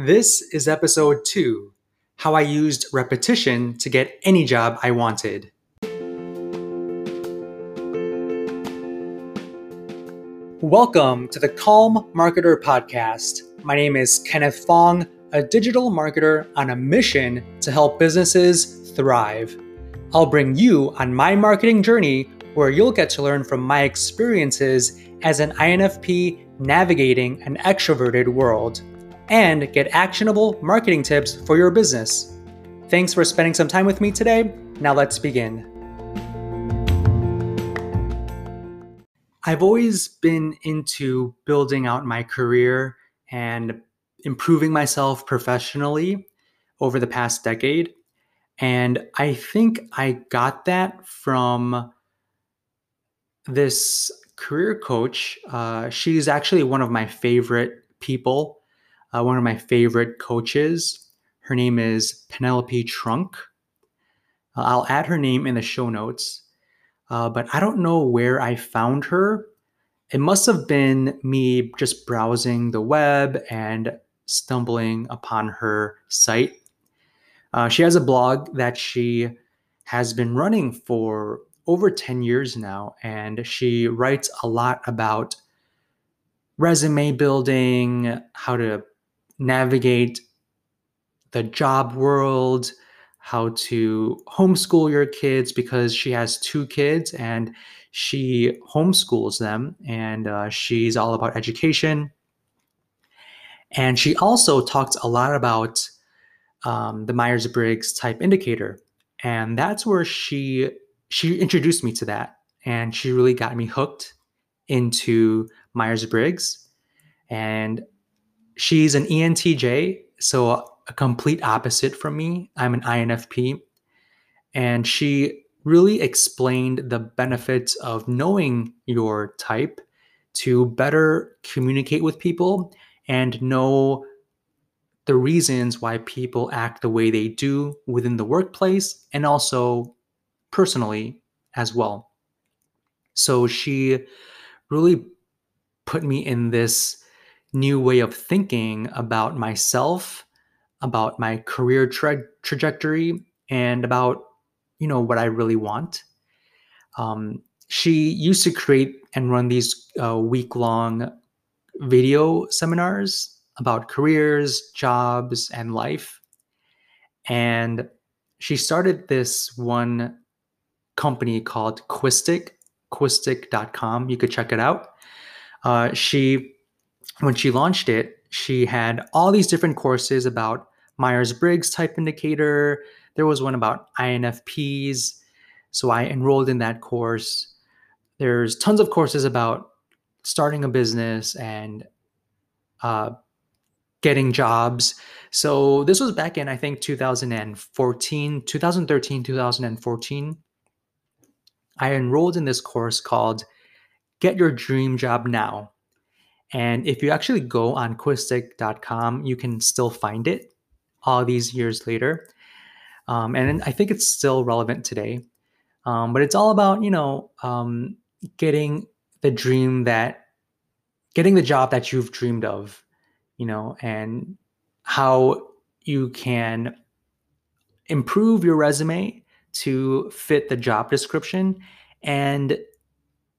This is episode two How I Used Repetition to Get Any Job I Wanted. Welcome to the Calm Marketer Podcast. My name is Kenneth Fong, a digital marketer on a mission to help businesses thrive. I'll bring you on my marketing journey where you'll get to learn from my experiences as an INFP navigating an extroverted world and get actionable marketing tips for your business. Thanks for spending some time with me today. Now let's begin. I've always been into building out my career and improving myself professionally over the past decade. And I think I got that from this career coach. Uh, she's actually one of my favorite people uh, one of my favorite coaches. Her name is Penelope Trunk. Uh, I'll add her name in the show notes, uh, but I don't know where I found her. It must have been me just browsing the web and stumbling upon her site. Uh, she has a blog that she has been running for over 10 years now, and she writes a lot about resume building, how to navigate the job world, how to homeschool your kids because she has two kids and she homeschools them and uh, she's all about education. And she also talks a lot about um, the Myers Briggs type indicator. And that's where she she introduced me to that and she really got me hooked into Myers Briggs and she's an ENTJ, so a complete opposite from me. I'm an INFP. And she really explained the benefits of knowing your type to better communicate with people and know the reasons why people act the way they do within the workplace and also personally as well. So she really put me in this new way of thinking about myself, about my career tra- trajectory, and about you know what I really want. Um, she used to create and run these uh, week long video seminars about careers, jobs, and life. And she started this one company called Quistic, quistic.com. You could check it out. Uh, she when she launched it, she had all these different courses about Myers Briggs type indicator. There was one about INFPs. So I enrolled in that course. There's tons of courses about starting a business and uh, getting jobs. So this was back in, I think, 2014, 2013, 2014. I enrolled in this course called Get Your Dream Job Now. And if you actually go on quistic.com, you can still find it all these years later. Um, and I think it's still relevant today. Um, but it's all about, you know, um, getting the dream that, getting the job that you've dreamed of, you know, and how you can improve your resume to fit the job description and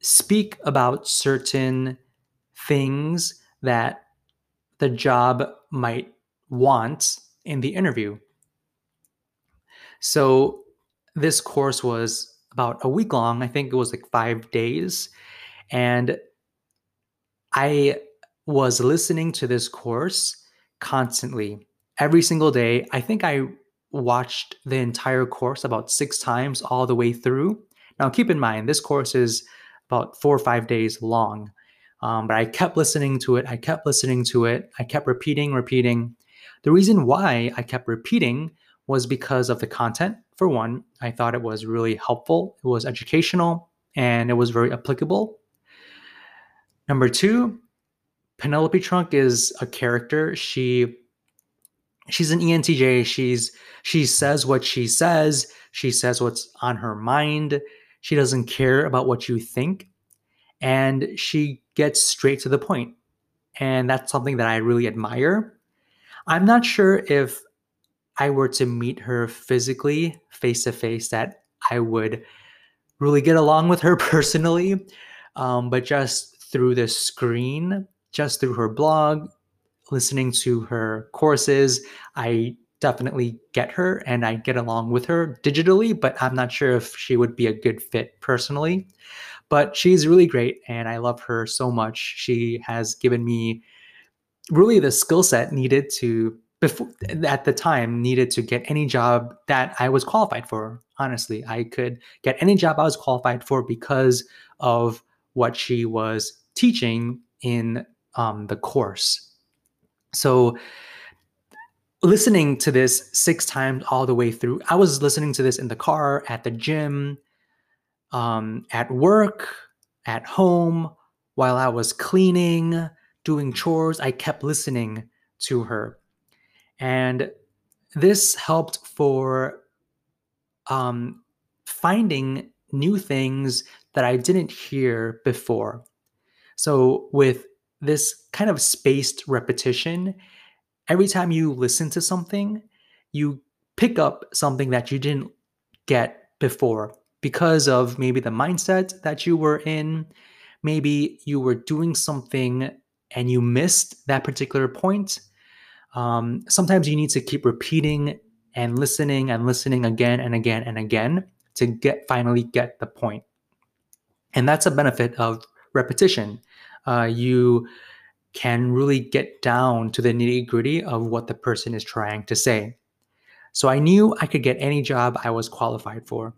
speak about certain things that the job might want in the interview. So this course was about a week long. I think it was like five days. And I was listening to this course constantly every single day. I think I watched the entire course about six times all the way through. Now, keep in mind, this course is about four or five days long. Um, but I kept listening to it. I kept listening to it. I kept repeating, repeating. The reason why I kept repeating was because of the content. For one, I thought it was really helpful, it was educational, and it was very applicable. Number two, Penelope Trunk is a character. She she's an ENTJ. She's she says what she says. She says what's on her mind. She doesn't care about what you think and she gets straight to the point. And that's something that I really admire. I'm not sure if I were to meet her physically, face to face, that I would really get along with her personally. Um, but just through the screen, just through her blog, listening to her courses, I definitely get her and I get along with her digitally, but I'm not sure if she would be a good fit personally. But she's really great and I love her so much. She has given me really the skill set needed to before at the time needed to get any job that I was qualified for. Honestly, I could get any job I was qualified for because of what she was teaching in um, the course. So, listening to this six times all the way through, I was listening to this in the car, at the gym, um, at work, at home, while I was cleaning, doing chores. I kept listening to her. And this helped for um, finding new things that I didn't hear before. So, with this kind of spaced repetition, every time you listen to something, you pick up something that you didn't get before because of maybe the mindset that you were in. Maybe you were doing something and you missed that particular point. Um, sometimes you need to keep repeating and listening and listening again and again and again to get finally get the point. And that's a benefit of repetition. Uh, you can really get down to the nitty gritty of what the person is trying to say. So I knew I could get any job I was qualified for.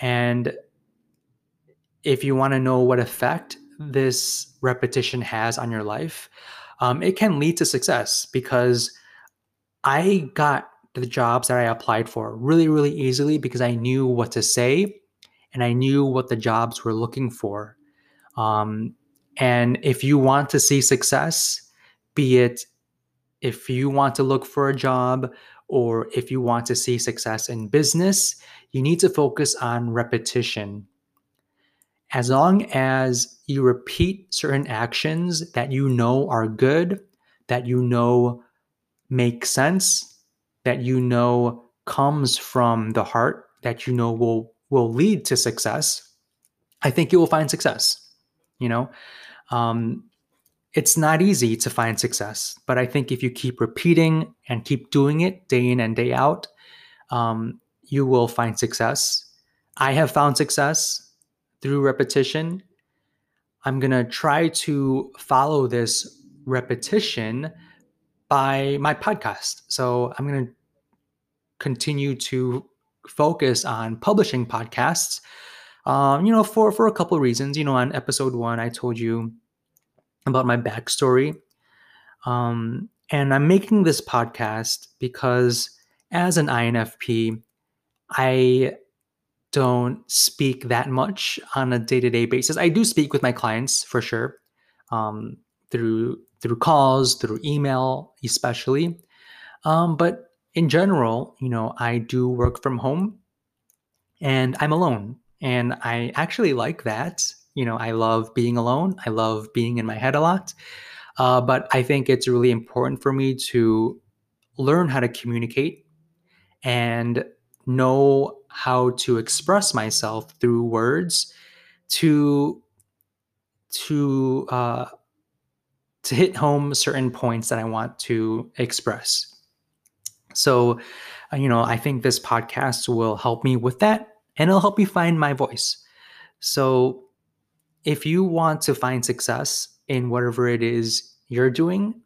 And if you want to know what effect this repetition has on your life, um, it can lead to success because I got the jobs that I applied for really, really easily because I knew what to say and I knew what the jobs were looking for. Um, and if you want to see success, be it if you want to look for a job or if you want to see success in business, you need to focus on repetition. As long as you repeat certain actions that you know are good, that you know make sense, that you know comes from the heart, that you know will will lead to success, I think you will find success. You know, um, it's not easy to find success, but I think if you keep repeating and keep doing it day in and day out, um, you will find success. I have found success through repetition. I'm going to try to follow this repetition by my podcast. So I'm going to continue to focus on publishing podcasts um, you know, for for a couple of reasons. You know, on episode one, I told you about my backstory, um, and I'm making this podcast because as an INFP, I don't speak that much on a day-to-day basis. I do speak with my clients for sure, um, through through calls, through email, especially. Um, but in general, you know, I do work from home, and I'm alone. And I actually like that. You know, I love being alone, I love being in my head a lot. Uh, but I think it's really important for me to learn how to communicate and know how to express myself through words to to uh, to hit home certain points that I want to express. So, uh, you know, I think this podcast will help me with that and it'll help you find my voice. So, if you want to find success in whatever it is you're doing,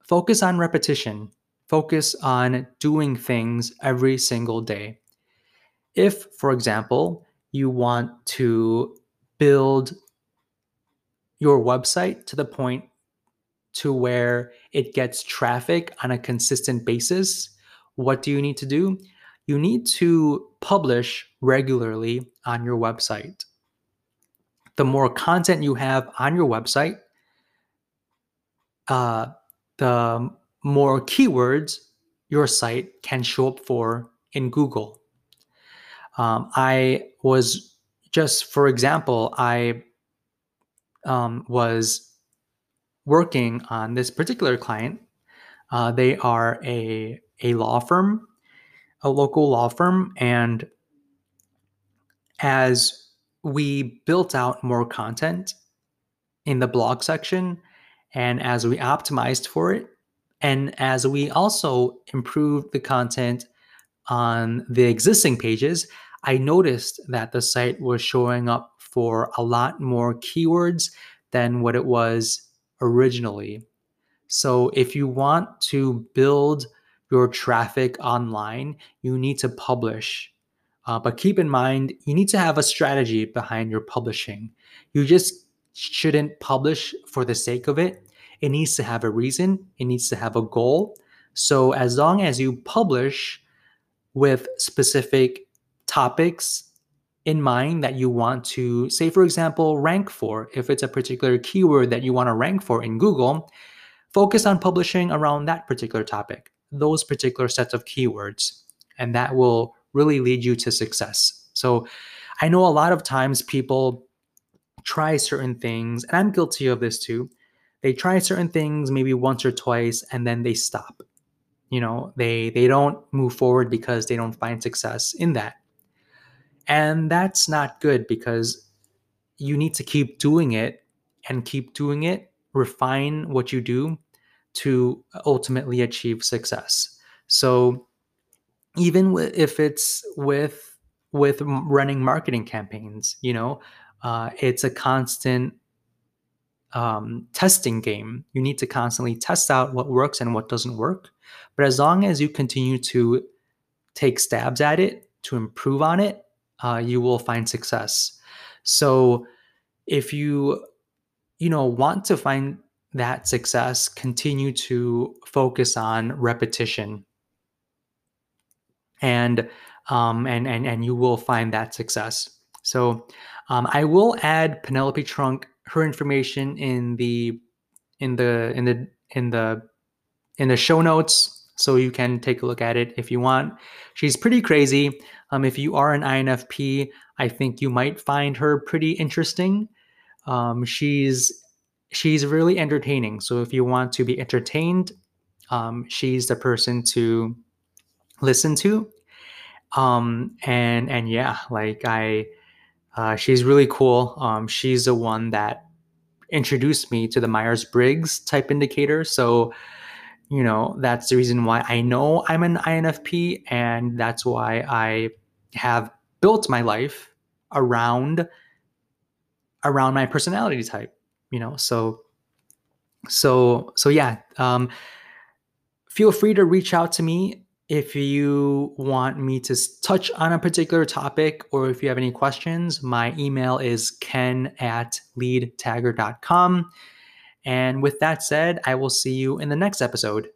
focus on repetition. Focus on doing things every single day. If, for example, you want to build your website to the point to where it gets traffic on a consistent basis, what do you need to do? you need to publish regularly on your website. The more content you have on your website, uh, the more keywords your site can show up for in Google. Um, I was just, for example, I um, was working on this particular client Uh, they are a a law firm, a local law firm, and as we built out more content in the blog section, and as we optimized for it, and as we also improved the content on the existing pages, I noticed that the site was showing up for a lot more keywords than what it was originally. So if you want to build your traffic online, you need to publish. Uh, but keep in mind, you need to have a strategy behind your publishing. You just shouldn't publish for the sake of it. It needs to have a reason, it needs to have a goal. So as long as you publish with specific topics in mind that you want to, say, for example, rank for, if it's a particular keyword that you want to rank for in Google, focus on publishing around that particular topic, those particular sets of keywords, and that will really lead you to success. So I know a lot of times people try certain things, and I'm guilty of this too. They try certain things maybe once or twice and then they stop. You know, they they don't move forward because they don't find success in that. And that's not good because you need to keep doing it and keep doing it, refine what you do to ultimately achieve success. So even if it's with with running marketing campaigns, you know, uh, it's a constant um, testing game. You need to constantly test out what works and what doesn't work. But as long as you continue to take stabs at it, to improve on it, uh, you will find success. So if you you know want to find that success, continue to focus on repetition, and um, and and and you will find that success. So um, I will add Penelope Trunk her information in the in the in the in the in the show notes so you can take a look at it if you want. She's pretty crazy. Um, if you are an INFP, I think you might find her pretty interesting. Um, she's she's really entertaining. So if you want to be entertained, um, she's the person to listen to. Um, and and yeah, like I, uh, she's really cool. Um, she's the one that introduced me to the Myers Briggs type indicator. So you know that's the reason why I know I'm an INFP, and that's why I have built my life around around my personality type you know so so so yeah um feel free to reach out to me if you want me to touch on a particular topic or if you have any questions my email is ken at leadtagger.com and with that said i will see you in the next episode